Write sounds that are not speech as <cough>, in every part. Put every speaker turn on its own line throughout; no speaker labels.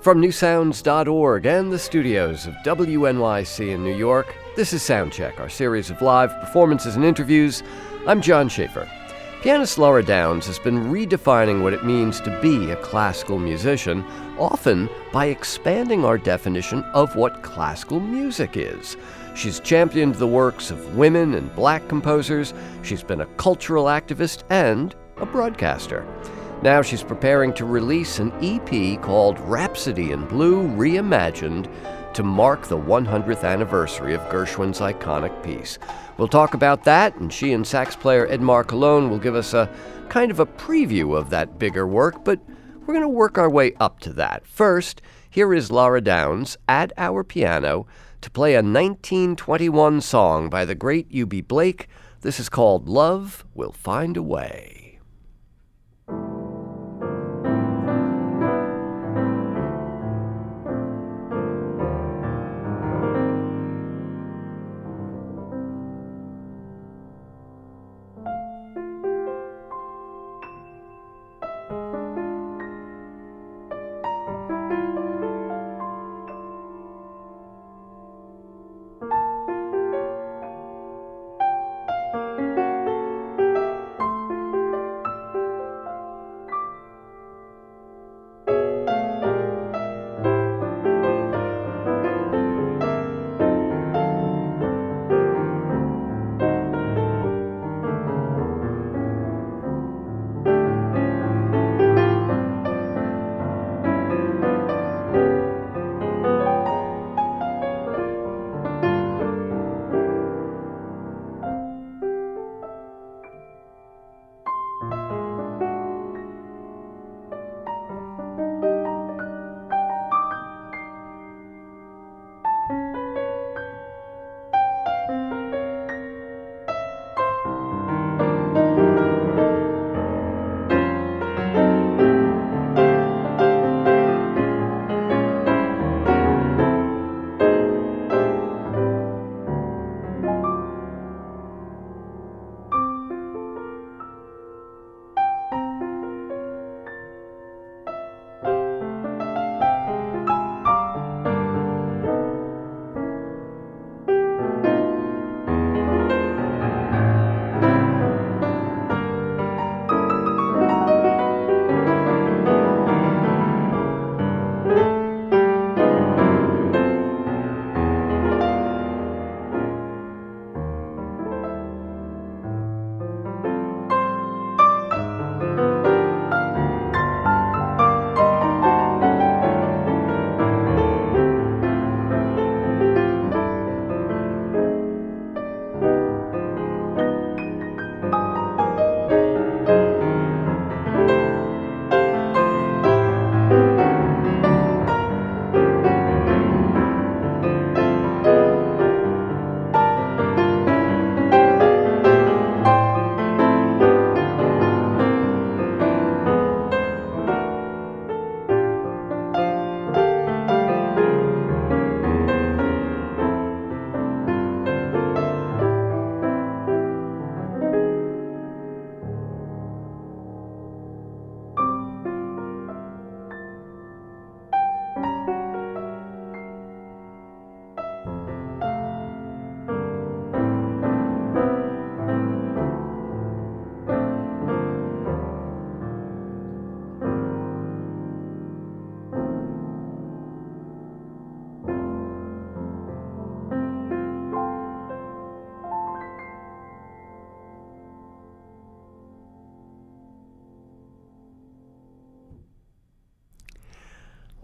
From newsounds.org and the studios of WNYC in New York, this is Soundcheck, our series of live performances and interviews. I'm John Schaefer. Pianist Lara Downes has been redefining what it means to be a classical musician, often by expanding our definition of what classical music is. She's championed the works of women and black composers, she's been a cultural activist, and a broadcaster. Now she's preparing to release an EP called Rhapsody in Blue Reimagined to mark the 100th anniversary of Gershwin's iconic piece. We'll talk about that, and she and sax player Edmar Colón will give us a kind of a preview of that bigger work, but we're going to work our way up to that. First, here is Lara Downes at our piano to play a 1921 song by the great Eubie Blake. This is called Love Will Find a Way.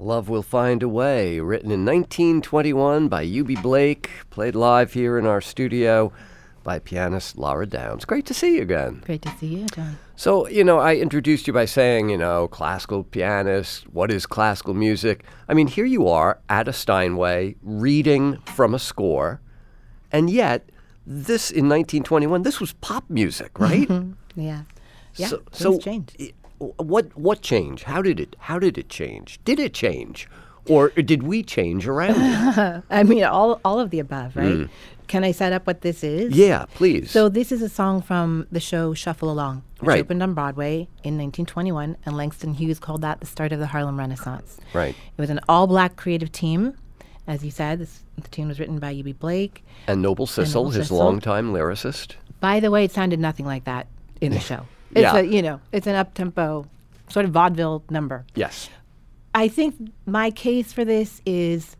Love Will Find a Way, written in 1921 by Eubie Blake, played live here in our studio by pianist Lara Downes. Great to see you again.
Great to see you, John.
So, you know, I introduced you by saying, you know, classical pianist, what is classical music? I mean, here you are at a Steinway reading from a score, and yet, this in 1921, this was pop music, right? <laughs>
yeah. Yeah,
so,
things
so
changed.
What what changed? How did it how did it change? Did it change? Or did we change around? <laughs>
I mean, all all of the above, right? Mm. Can I set up what this is?
Yeah, please.
So this is a song from the show Shuffle Along, which
Right.
opened on Broadway in 1921, and Langston Hughes called that the start of the Harlem Renaissance.
right.
It was an all-black creative team, as you said. This, the tune was written by Eubie Blake.
And Noble Sissle,
Noble
his
Sissle.
longtime lyricist.
By the way, it sounded nothing like that in the <laughs> show. It's
Yeah.
a, you know, it's an up-tempo sort of vaudeville number.
Yes.
I think my case for this is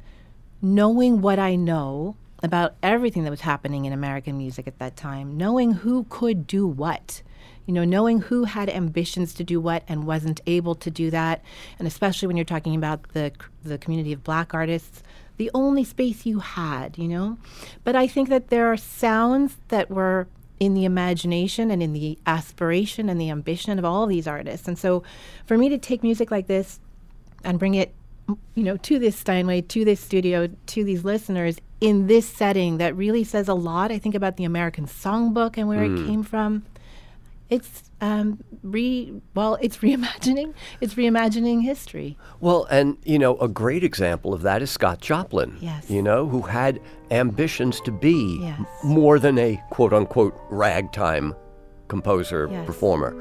knowing what I know about everything that was happening in American music at that time, knowing who could do what. You know, knowing who had ambitions to do what and wasn't able to do that, and especially when you're talking about the the community of black artists, the only space you had, you know. But I think that there are sounds that were in the imagination and in the aspiration and the ambition of all these artists. And so for me to take music like this and bring it you know to this steinway to this studio to these listeners in this setting that really says a lot i think about the american songbook and where it hmm. came from it's um, re well it's <laughs> reimagining it's reimagining history
Well, and you know, a great example of that is Scott Joplin.
Yes.
You know, who had ambitions to be
Yes.
more than a quote unquote ragtime composer
Yes.
performer.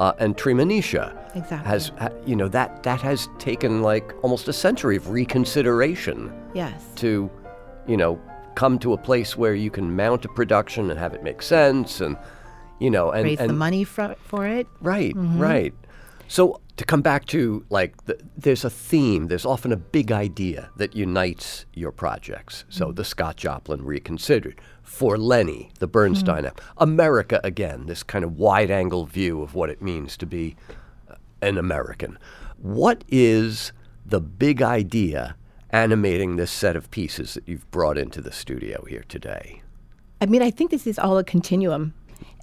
Uh, and Treemonisha
Exactly.
has, you know, that that has taken like almost a century of reconsideration
yes
to, you know, come to a place where you can mount a production and have it make sense, and you know, and,
raise
and
the money for, for it
Right, right. So to come back to like, the, there's a theme. There's often a big idea that unites your projects. So the Scott Joplin Reconsidered, for Lenny, the Bernstein app, America again. This kind of wide-angle view of what it means to be uh, an American. What is the big idea animating this set of pieces that you've brought into the studio here today?
I mean, I think this is all a continuum.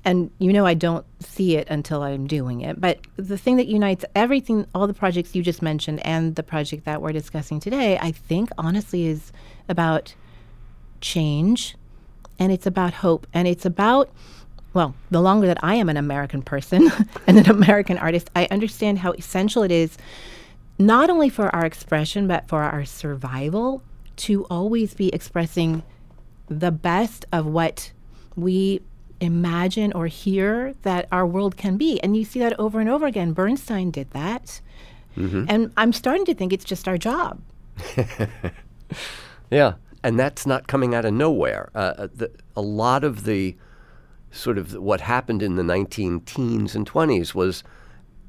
And you know, I don't see it until I'm doing it. But the thing that unites everything, all the projects you just mentioned, and the project that we're discussing today, I think honestly is about change and it's about hope. And it's about, well, the longer that I am an American person <laughs> and an American artist, I understand how essential it is not only for our expression, but for our survival to always be expressing the best of what we imagine or hear that our world can be. And you see that over and over again. Bernstein did that. And I'm starting to think it's just our job. <laughs>
Yeah, and that's not coming out of nowhere. Uh, uh, the, a lot of the sort of what happened in the 19 teens and 20s was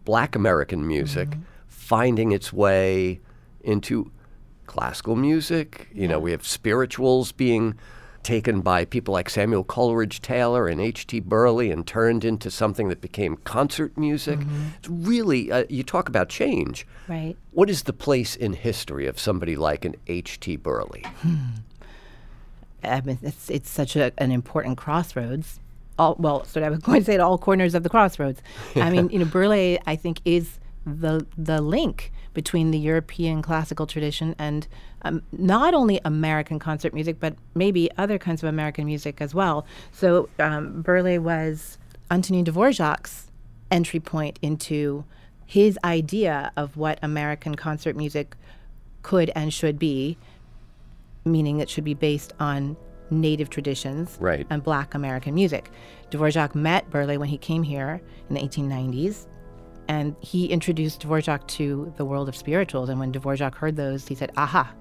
black American music finding its way into classical music. You know, we have spirituals being taken by people like Samuel Coleridge Taylor and H.T. Burleigh and turned into something that became concert music. It's really, uh, you talk about change.
Right.
What is the place in history of somebody like an H.T. Burleigh?
I mean, it's it's such a, an important crossroads. All well, so I was going to say at all corners of the crossroads. I mean, <laughs> you know, Burleigh, I think, is the the link between the European classical tradition and um, not only American concert music, but maybe other kinds of American music as well. So um, was Antonin Dvorak's entry point into his idea of what American concert music could and should be meaning it should be based on native traditions
Right.
and black American music. Dvorak met Burleigh when he came here in the 1890s, and he introduced Dvorak to the world of spirituals. And when Dvorak heard those, he said, "Aha,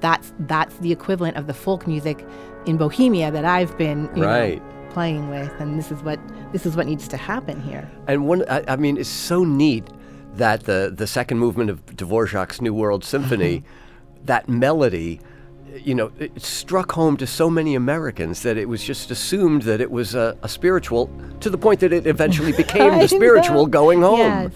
that's that's the equivalent of the folk music in Bohemia that I've been you know, playing with, and this is what this is what needs to happen here."
And one, I, I mean, it's so neat that the the second movement of Dvorak's New World Symphony, <laughs> that melody, you know, it struck home to so many Americans that it was just assumed that it was a, a spiritual, to the point that it eventually <laughs> became the spiritual going home.
Yes.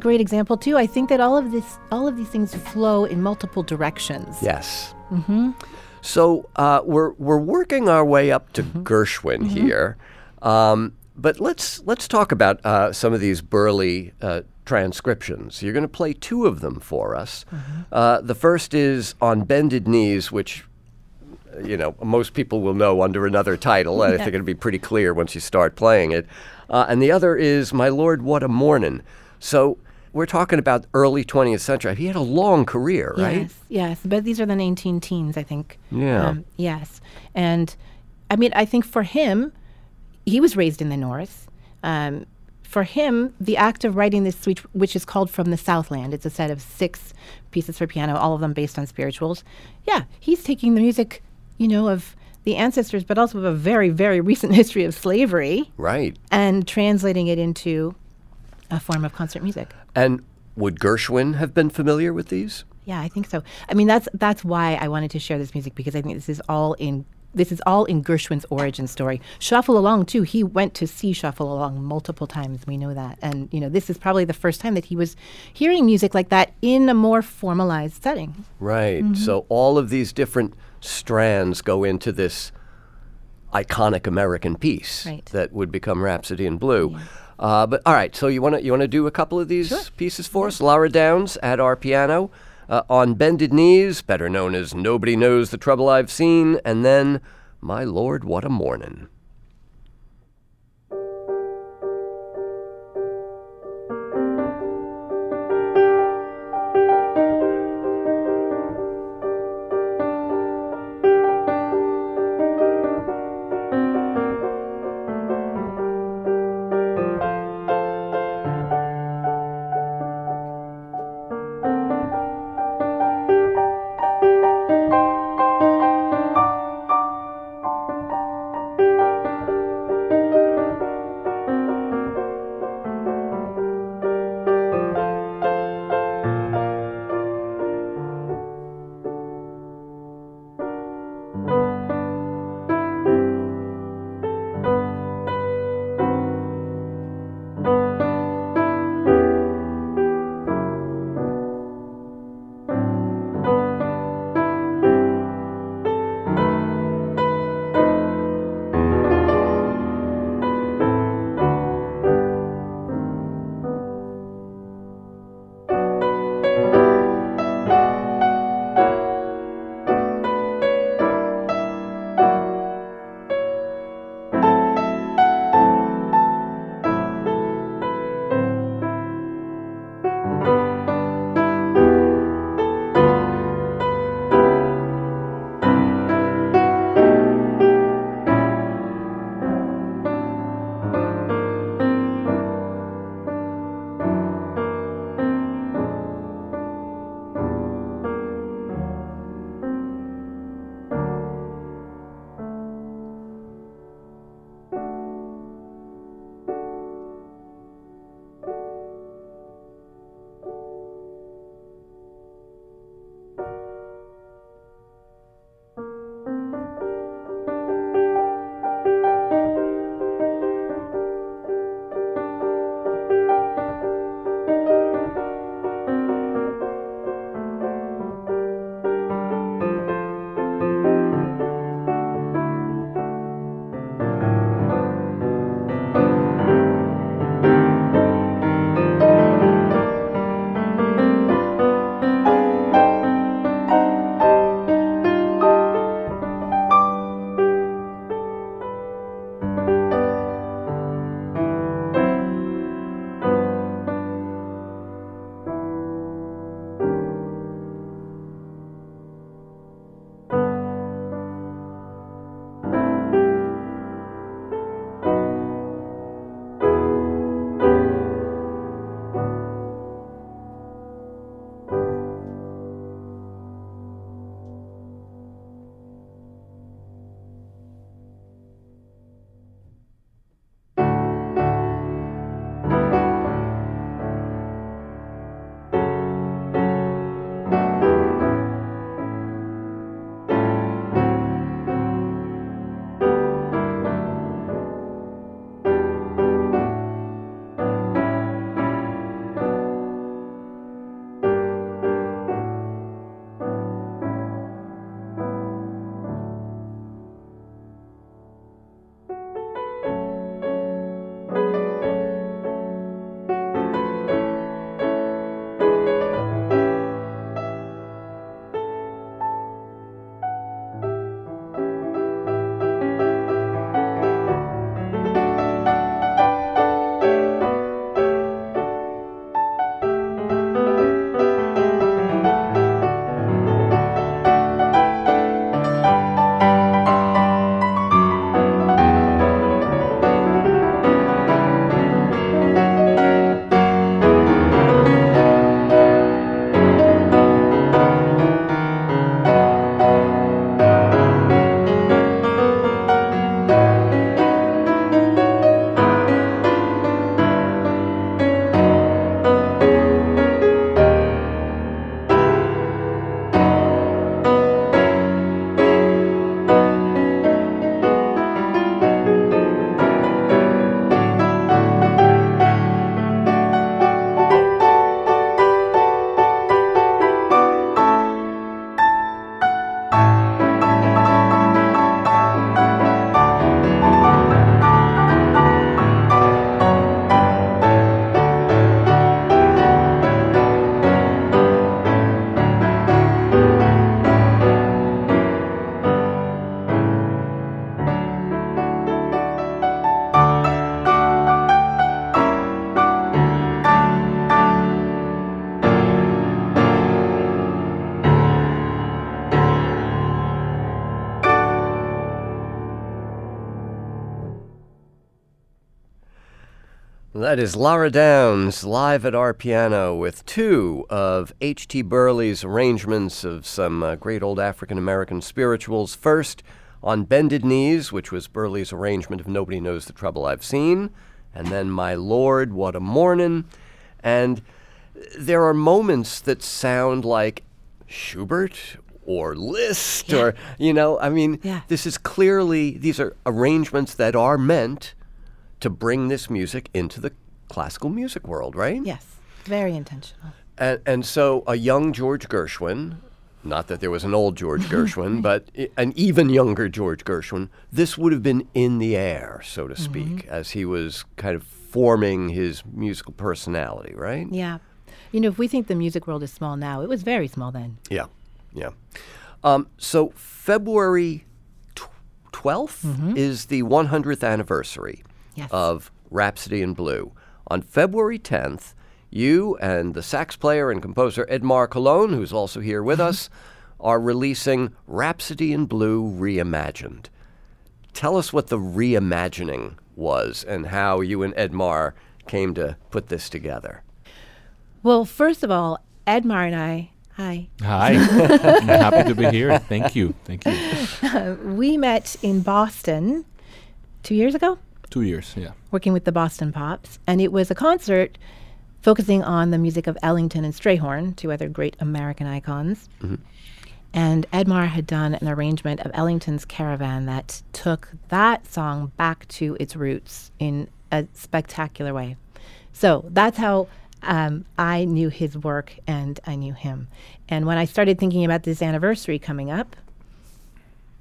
Great example too. I think that all of this, all of these things flow in multiple directions.
Yes. Mm-hmm. So uh, we're we're working our way up to
Mm-hmm.
Gershwin here, um, but let's let's talk about uh, some of these Burleigh uh, transcriptions. You're going to play two of them for us.
Mm-hmm.
Uh, the first is on bended knees, which you know most people will know under another title. I think it'll be pretty clear once you start playing it. Uh, and the other is My Lord, What a Mornin'. So. We're talking about early 20th century. He had a long career, right?
Yes, yes. But these are the 19 teens, I think.
Yeah.
yes. And I mean, I think for him, he was raised in the North. Um, for him, the act of writing this suite, which is called From the Southland, it's a set of six pieces for piano, all of them based on spirituals. Yeah, he's taking the music, you know, of the ancestors, but also of a very, very <laughs> recent history of slavery
Right.
and translating it into a form of concert music.
And would Gershwin have been familiar with these?
Yeah, I think so. I mean, that's that's why I wanted to share this music because I think this is all in this is all in Gershwin's origin story. Shuffle Along too. He went to see Shuffle Along multiple times. We know that, and you know, this is probably the first time that he was hearing music like that in a more formalized setting.
Right.
Mm-hmm.
So all of these different strands go into this iconic American piece
Right.
that would become Rhapsody in Blue. Uh, but all right, so you want to you want to do a couple of these pieces for us? Lara Downes at our piano uh, on bended knees, better known as Nobody Knows the Trouble I've Seen, and then My Lord, What a Mornin'. That is Lara Downes live at our piano with two of H.T. Burleigh's arrangements of some uh, great old African American spirituals. First, on Bended Knees, which was Burleigh's arrangement of Nobody Knows the Trouble I've Seen, and then My Lord, What a Mornin'. And there are moments that sound like Schubert or Liszt
Yeah.
or, you know, I mean,
Yeah.
this is clearly, these are arrangements that are meant to bring this music into the classical music world, right?
Yes, very intentional.
And, and so a young George Gershwin, not that there was an old George <laughs> Gershwin, but an even younger George Gershwin, this would have been in the air, so to speak, as he was kind of forming his musical personality, right?
Yeah. You know, if we think the music world is small now, it was very small then.
Yeah, yeah. Um, so February tw- 12th is the 100th anniversary
Yes.
of Rhapsody in Blue. On February 10th, you and the sax player and composer Edmar Colón, who's also here with us, <laughs> are releasing Rhapsody in Blue Reimagined. Tell us what the reimagining was and how you and Edmar came to put this together.
Well, first of all, Edmar and I, hi,
Hi, <laughs> I'm happy to be here. Thank you, thank you. <laughs>
we met in Boston two years ago,
Two years, yeah.
working with the Boston Pops, and it was a concert focusing on the music of Ellington and Strayhorn, two other great American icons. And Edmar had done an arrangement of Ellington's Caravan that took that song back to its roots in a spectacular way. So that's how um, I knew his work and I knew him. And when I started thinking about this anniversary coming up,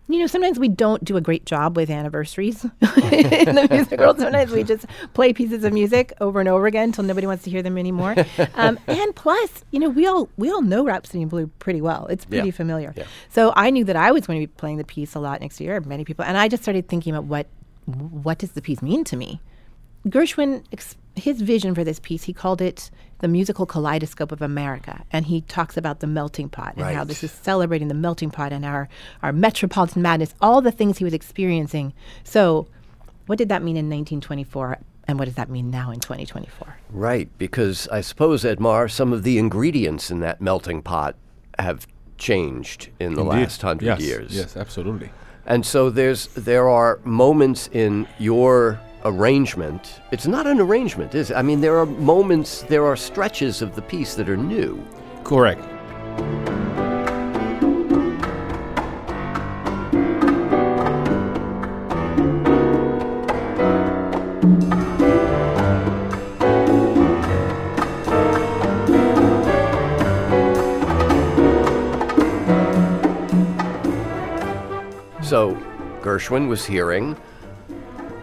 you know, sometimes we don't do a great job with anniversaries <laughs> in the music world. Sometimes we just play pieces of music over and over again until nobody wants to hear them anymore. <laughs> Um, and plus, you know, we all we all know Rhapsody in Blue pretty well. It's pretty
Yeah.
familiar.
Yeah.
So I knew that I was going to be playing the piece a lot next year. Many people, and I just started thinking about what what does the piece mean to me. Gershwin, his vision for this piece, he called it the musical kaleidoscope of America. And he talks about the melting pot and how this is celebrating the melting pot and our, our metropolitan madness, all the things he was experiencing. So, what did that mean in 1924? And what does that mean now in 2024?
Right, because I suppose, Edmar, some of the ingredients in that melting pot have changed in the
Indeed.
last hundred
yes,
years.
Yes, absolutely.
And so there's there are moments in your arrangement. It's not an arrangement, is it? I mean, there are moments, there are stretches of the piece that are new.
Correct.
So Gershwin was hearing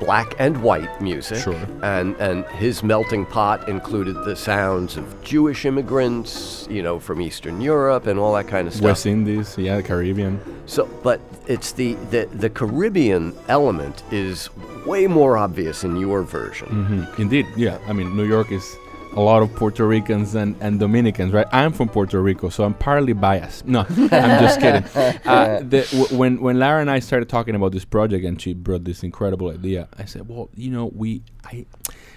black and white music.
Sure.
And and his melting pot included the sounds of Jewish immigrants, you know, from Eastern Europe and all that kind of stuff.
West Indies, yeah, the Caribbean.
So, but it's the, the the Caribbean element is way more obvious in your version.
hmm Indeed, yeah. I mean, New York is a lot of Puerto Ricans and, and Dominicans, right? I'm from Puerto Rico, so I'm partly biased. No, I'm just kidding. <laughs> Uh, the, w- when when Lara and I started talking about this project, and she brought this incredible idea, I said, well, you know, we I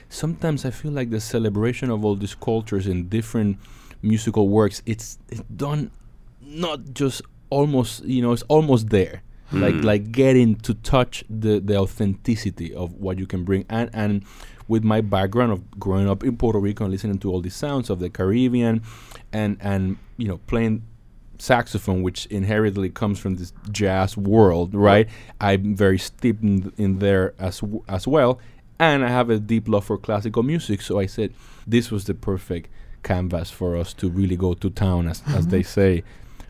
sometimes I feel like the celebration of all these cultures in different musical works, it's it's done not just almost you know it's almost there like like getting to touch the the authenticity of what you can bring and and with my background of growing up in Puerto Rico and listening to all these sounds of the Caribbean and and you know playing saxophone which inherently comes from this jazz world right? I'm very steeped in, in there as w- as well. And I have a deep love for classical music. So I said this was the perfect canvas for us to really go to town as, as they mm-hmm. say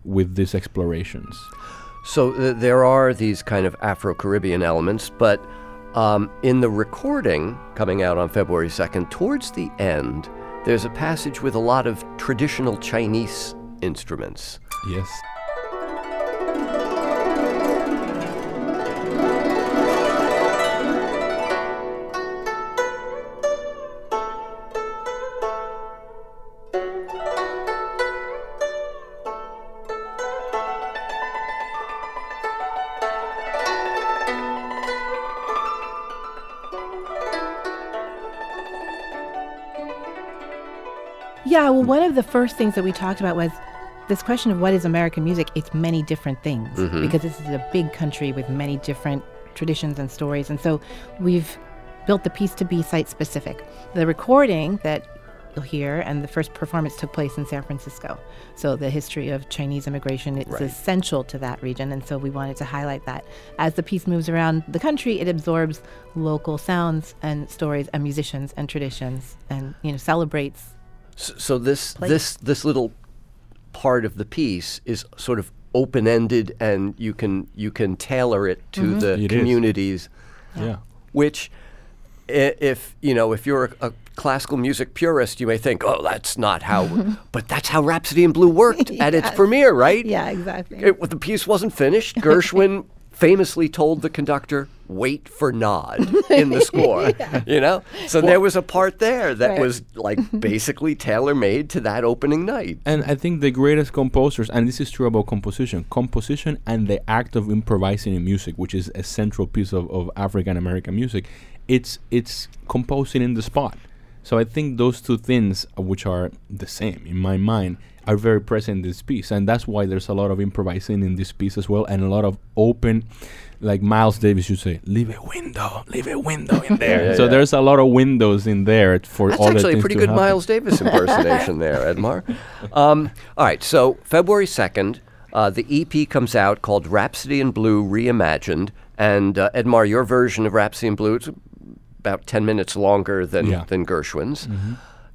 with these explorations.
So th- there are these kind of Afro Caribbean elements, but um, in the recording coming out on February 2nd, towards the end, there's a passage with a lot of traditional Chinese instruments.
yes
the first things that we talked about was this question of what is American music. It's many different things mm-hmm. because this is a big country with many different traditions and stories. And so we've built the piece to be site specific. The recording that you'll hear and the first performance took place in San Francisco. So the history of Chinese immigration is
Right.
essential to that region. And so we wanted to highlight that. As the piece moves around the country, it absorbs local sounds and stories and musicians and traditions and, you know, celebrates
S- So this
Place.
this this little part of the piece is sort of open ended, and you can you can tailor it to mm-hmm. the
It is.
communities.
Yeah.
Which, if you know, if you're a, a classical music purist, you may think, "Oh, that's not how," <laughs> but that's how Rhapsody in Blue worked <laughs> at its premiere, right?
Yeah, exactly.
It, the piece wasn't finished. <laughs> Gershwin famously told the conductor, "Wait for nod" in the score. <laughs> You know, so there was a part there that
Right.
was like <laughs> basically tailor made to that opening night.
And I think the greatest composers, and this is true about composition, composition and the act of improvising in music, which is a central piece of, of African American music, it's it's composing in the spot. So I think those two things, uh, which are the same in my mind, are very present in this piece, and that's why there's a lot of improvising in this piece as well, and a lot of open, like Miles Davis used to say, leave a window, leave a window in <laughs> there.
Yeah,
so
yeah.
there's a lot of windows in there for
That's
all the
actually a pretty good
happen.
Miles Davis <laughs> impersonation there, Edmar. Um, all right, so February 2nd, uh, the EP comes out called Rhapsody in Blue Reimagined. And uh, Edmar, your version of Rhapsody in Blue, it's about 10 minutes longer than,
Yeah.
than Gershwin's.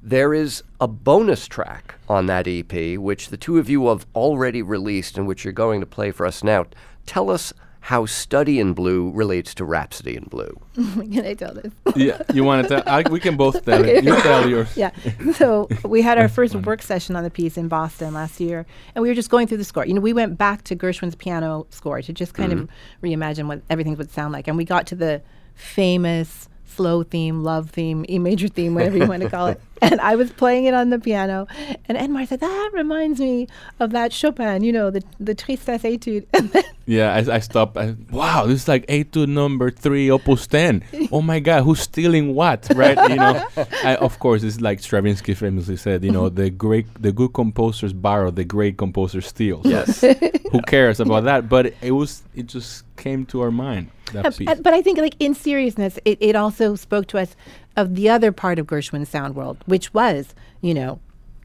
There is a bonus track on that EP, which the two of you have already released and which you're going to play for us now. Tell us how Study in Blue relates to Rhapsody in Blue. <laughs>
Can I tell this?
yeah, you want to tell? I, we can both tell it. You tell <laughs> yours.
yeah. So we had our first work session on the piece in Boston last year, and we were just going through the score. You know, we went back to Gershwin's piano score to just kind of mm-hmm. reimagine what everything would sound like, and we got to the famous slow theme, love theme, E major theme, whatever you want to call it. <laughs> And I was playing it on the piano, and Edmar said, "That reminds me of that Chopin, you know, the the Tristesse Etude." <laughs>
Yeah, I, I stopped. I, wow, this is like etude number three, opus 10. Oh my God, who's stealing what? Right? You know, I, of course, it's like Stravinsky famously said, you know, the great, the good composers borrow, the great composer steals.
Yes.
Who cares about that? But it, was, it just came to our mind, that
Uh,
piece.
but I think, like in seriousness, it, it also spoke to us of the other part of Gershwin's sound world, which was, you know,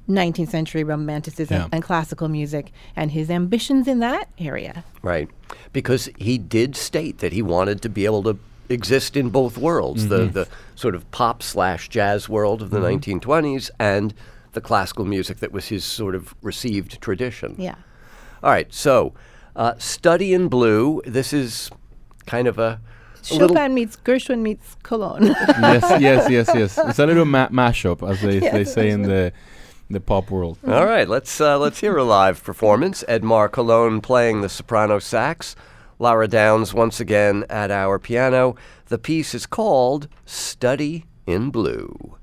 19th century romanticism
Yeah.
and classical music, and his ambitions in that area.
Right. Because he did state that he wanted to be able to exist in both worlds the, the sort of pop slash jazz world of the 1920s and the classical music that was his sort of received tradition.
Yeah.
All right. So, uh, Study in Blue, this is kind of a. a
Chopin meets Gershwin meets Colón.
yes, yes, yes, <laughs> yes. It's a little ma- mashup, as they, they say in the the pop world.
All right, let's uh, let's hear a live performance. Edmar Colón playing the soprano sax, Lara Downes once again at our piano. The piece is called "Study in Blue."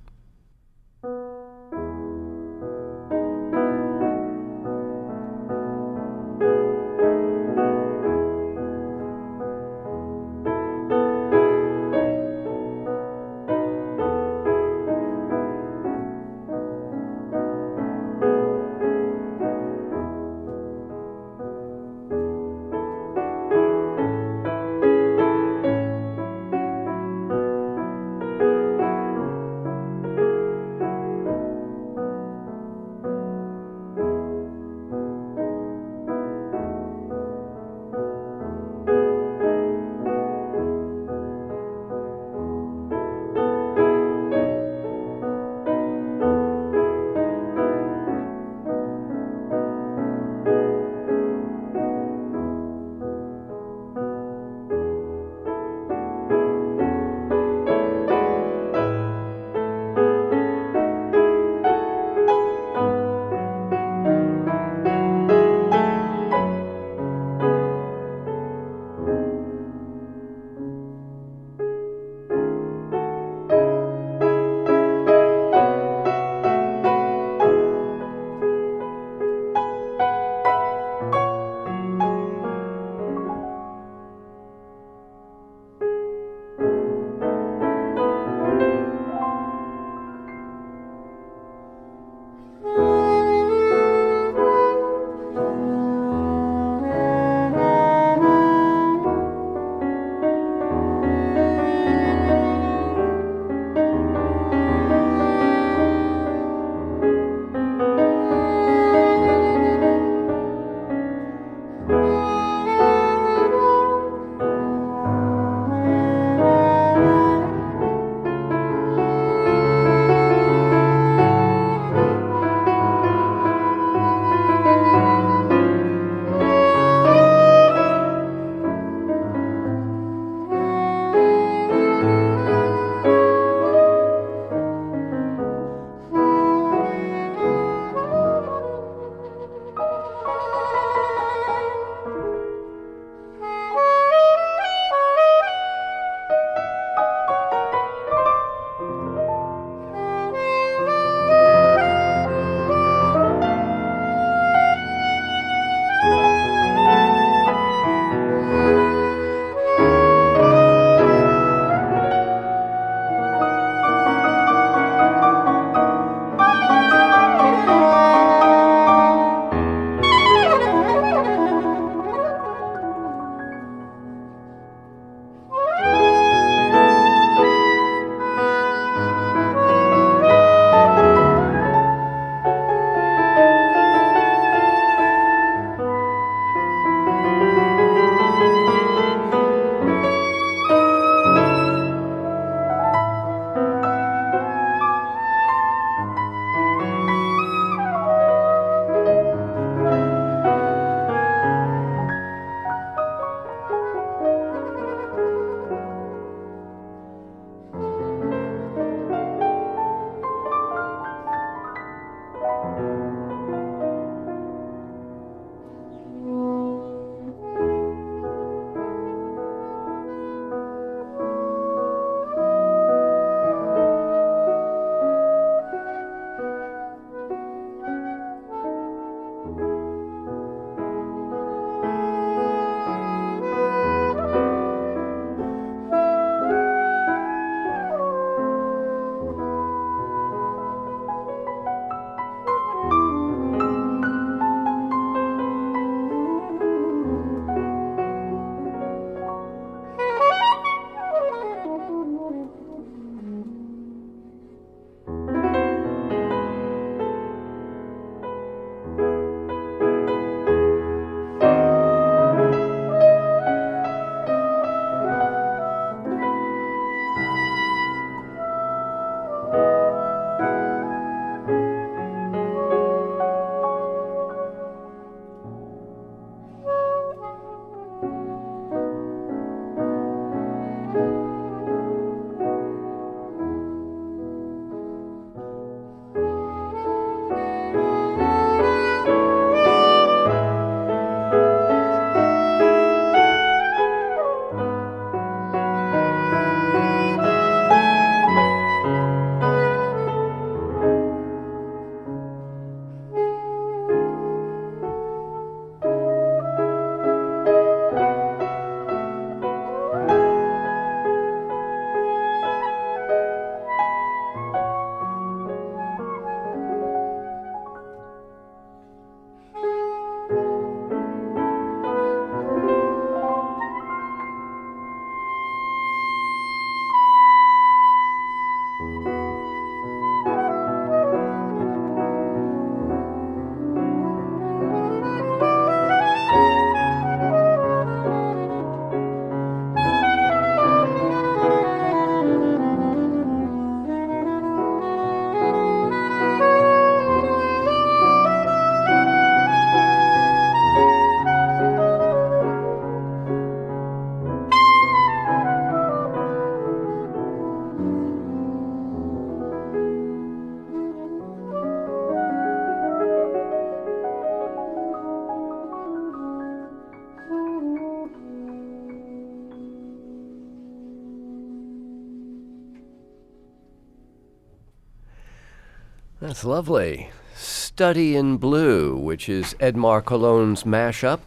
That's lovely. Study in Blue, which is Edmar Colón's mashup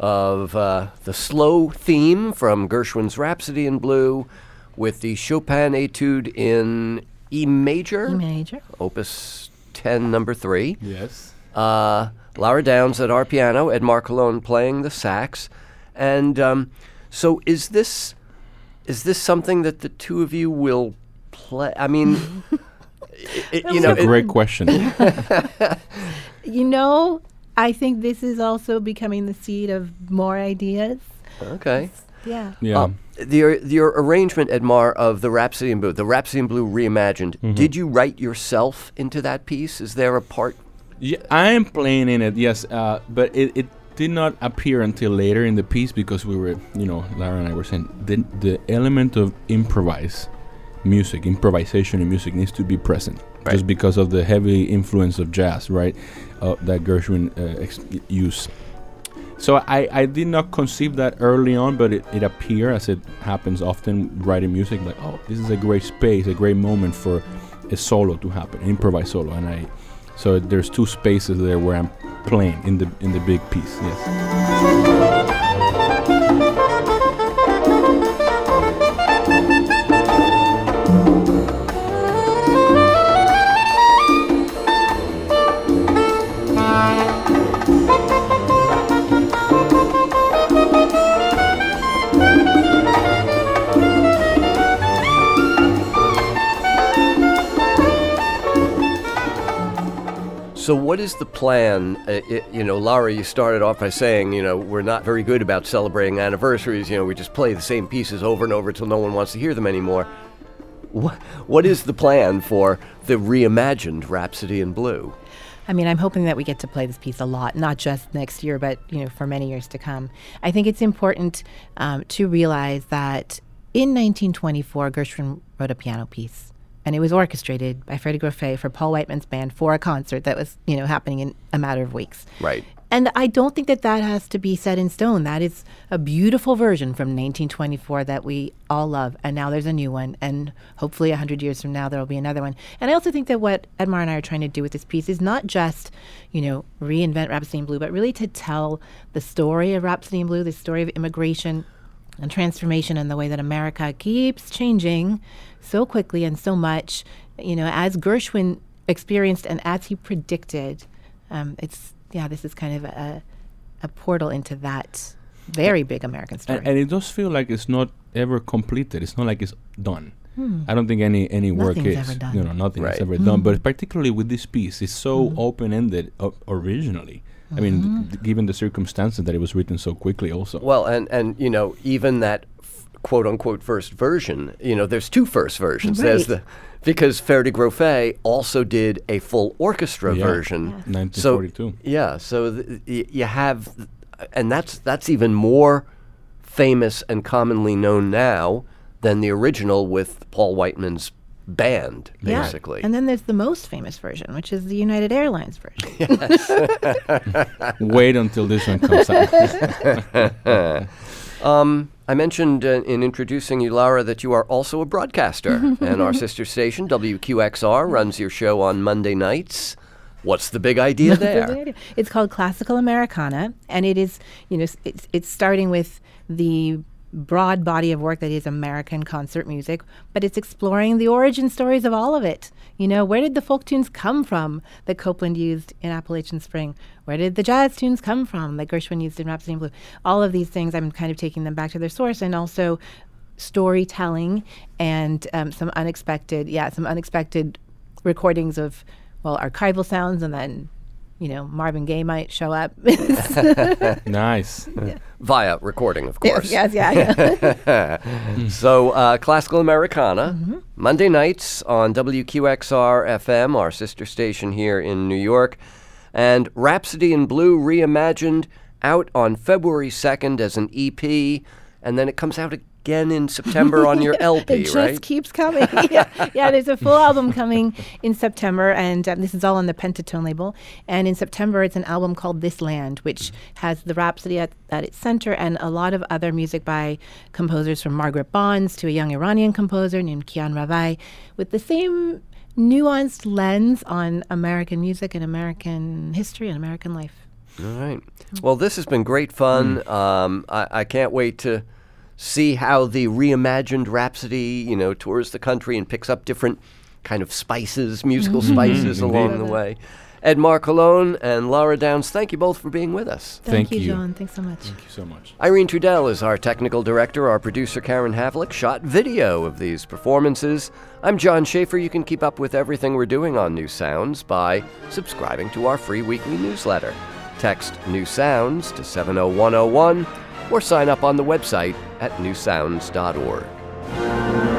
of uh, the slow theme from Gershwin's Rhapsody in Blue with the Chopin Etude in E major,
E major.
Opus 10, number 3.
Yes.
Uh, Lara Downes at our piano, Edmar Colón playing the sax. And um, so is this is this something that the two of you will play? I mean, <laughs> i- i- you know,
It's a
it-
great question. <laughs>
You know, I think this is also becoming the seed of more ideas.
okay.
Yeah.
Yeah.
Uh, the, your arrangement, Edmar, of the Rhapsody in Blue, the Rhapsody in Blue reimagined,
Mm-hmm.
did you write yourself into that piece? Is there a part?
Yeah, I am playing in it, yes, uh, but it, it did not appear until later in the piece because we were, you know, Lara and I were saying the, the element of improvise music, improvisation in music needs to be present
Right.
just because of the heavy influence of jazz, right? Uh, that Gershwin uh, ex- used. So I, I did not conceive that early on, but it, it appeared as it happens often writing music like, oh, this is a great space, a great moment for a solo to happen, an improvised solo, and I so there's two spaces there where I'm playing in the in the big piece. Yes.
So, what is the plan? Uh, i you know, Lara, you started off by saying, you know, we're not very good about celebrating anniversaries. You know, we just play the same pieces over and over until no one wants to hear them anymore. What, what is the plan for the reimagined Rhapsody in Blue?
I mean, I'm hoping that we get to play this piece a lot, not just next year, but you know, for many years to come. I think it's important um, to realize that in 1924, Gershwin wrote a piano piece, and it was orchestrated by Ferde Grofé for Paul Whiteman's band for a concert that was, you know, happening in a matter of weeks.
Right.
And I don't think that that has to be set in stone. That is a beautiful version from 1924 that we all love. And now there's a new one. And hopefully, 100 years from now, there will be another one. And I also think that what Edmar and I are trying to do with this piece is not just, you know, reinvent Rhapsody in Blue, but really to tell the story of Rhapsody in Blue, the story of immigration and transformation and the way that America keeps changing so quickly and so much. You know, as Gershwin experienced and as he predicted, um, it's yeah, this is kind of a, a portal into that very big American story.
And, and it does feel like it's not ever completed. It's not like it's done. I don't think any any work
Hmm. Nothing's
is.
ever done.
You know, nothing
Right.
is ever
Hmm.
done. But particularly with this piece, it's so open ended uh, originally. I mean,
Hmm.
th- given the circumstances that it was written so quickly, also.
Well, and, and you know, even that f- quote unquote first version, you know, there's two first versions. There's the because Ferde Grofé also did a full orchestra
Yeah.
version.
Yeah.
1942.
So yeah, so th- y- you have, and that's that's even more famous and commonly known now than the original with Paul Whiteman's band,
Yeah.
basically.
And then there's the most famous version, which is the United Airlines version. <laughs> Yes. <laughs>
Wait until this one comes out. <laughs>
Um, I mentioned uh, in introducing you, Lara, that you are also a broadcaster, and our sister station, WQXR, runs your show on Monday nights. What's the big idea there?
It's called Classical Americana, and it is, you know, it's, it's starting with the broad body of work that is American concert music, but it's exploring the origin stories of all of it. You know, where did the folk tunes come from that Copland used in Appalachian Spring? Where did the jazz tunes come from that Gershwin used in Rhapsody in Blue? All of these things, I'm kind of taking them back to their source, and also storytelling and um, some unexpected, yeah, some unexpected recordings of well archival sounds, and then you know Marvin Gaye might show up. <laughs>
nice.
Via recording, of course.
yes, yeah, yeah. <laughs>
So, uh, Classical Americana,
Mm-hmm.
Monday nights on WQXR FM, our sister station here in New York, and Rhapsody in Blue Reimagined out on February 2nd as an EP, and then it comes out again in September on your LP, <laughs>
it just
right?
keeps <laughs> coming. <laughs> yeah, yeah. There's a full album coming in September, and um, this is all on the Pentatone label. And in September, it's an album called This Land, which has the Rhapsody at, at its center, and a lot of other music by composers from Margaret Bonds to a young Iranian composer named Kian Ravaei, with the same nuanced lens on American music and American history and American life.
All right. Well, this has been great fun. Um, I, I can't wait to see how the reimagined Rhapsody, you know, tours the country and picks up different kind of spices, musical mm-hmm. spices mm-hmm. along the way. Edmar Colón and Lara Downes, thank you both for being with us.
Thank,
Thank
you,
you.
John. Thanks so much.
Thank you so much.
Irene Trudel is our technical director. Our producer, Karen Havlick, shot video of these performances. I'm John Schaefer. You can keep up with everything we're doing on New Sounds by subscribing to our free weekly newsletter. Text New Sounds to 70101 or sign up on the website at newsounds.org.